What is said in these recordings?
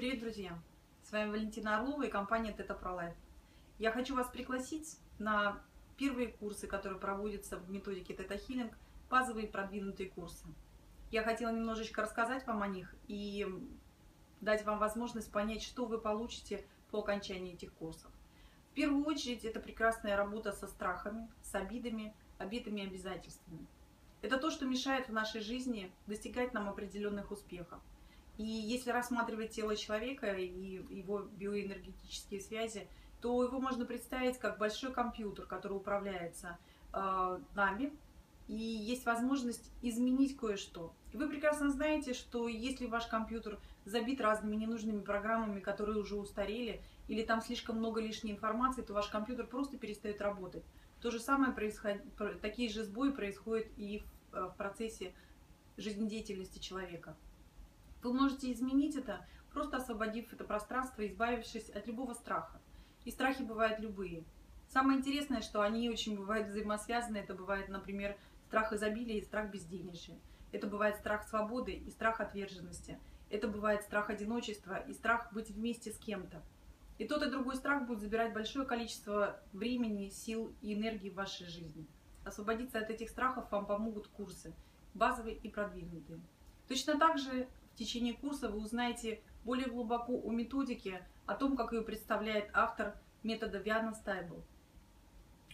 Привет, друзья! С вами Валентина Орлова и компания Pro Life. Я хочу вас пригласить на первые курсы, которые проводятся в методике Teta Healing, базовые продвинутые курсы. Я хотела немножечко рассказать вам о них и дать вам возможность понять, что вы получите по окончании этих курсов. В первую очередь, это прекрасная работа со страхами, с обидами, обидами и обязательствами. Это то, что мешает в нашей жизни достигать нам определенных успехов. И если рассматривать тело человека и его биоэнергетические связи, то его можно представить как большой компьютер, который управляется э, нами, и есть возможность изменить кое-что. Вы прекрасно знаете, что если ваш компьютер забит разными ненужными программами, которые уже устарели, или там слишком много лишней информации, то ваш компьютер просто перестает работать. То же самое происходит, такие же сбои происходят и в, э, в процессе жизнедеятельности человека. Вы можете изменить это, просто освободив это пространство, избавившись от любого страха. И страхи бывают любые. Самое интересное, что они очень бывают взаимосвязаны. Это бывает, например, страх изобилия и страх безденежья. Это бывает страх свободы и страх отверженности. Это бывает страх одиночества и страх быть вместе с кем-то. И тот и другой страх будет забирать большое количество времени, сил и энергии в вашей жизни. Освободиться от этих страхов вам помогут курсы, базовые и продвинутые. Точно так же в течение курса вы узнаете более глубоко о методике, о том, как ее представляет автор метода Виана Стайбл.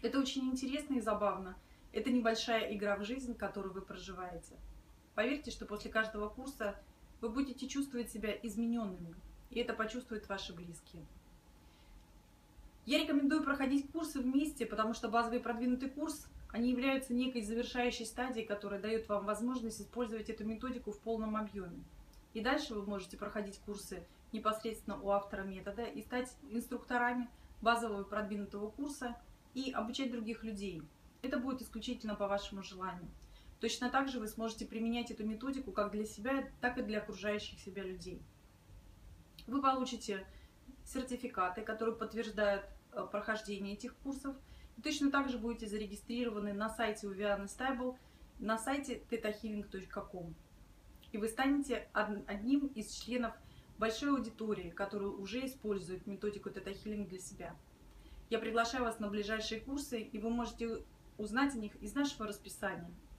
Это очень интересно и забавно. Это небольшая игра в жизнь, которую вы проживаете. Поверьте, что после каждого курса вы будете чувствовать себя измененными, и это почувствуют ваши близкие. Я рекомендую проходить курсы вместе, потому что базовый продвинутый курс они являются некой завершающей стадией, которая дает вам возможность использовать эту методику в полном объеме. И дальше вы можете проходить курсы непосредственно у автора метода и стать инструкторами базового и продвинутого курса и обучать других людей. Это будет исключительно по вашему желанию. Точно так же вы сможете применять эту методику как для себя, так и для окружающих себя людей. Вы получите сертификаты, которые подтверждают э, прохождение этих курсов – и точно так же будете зарегистрированы на сайте Uviana Stable, на сайте thetahealing.com. И вы станете одним из членов большой аудитории, которая уже использует методику Theta Healing для себя. Я приглашаю вас на ближайшие курсы, и вы можете узнать о них из нашего расписания –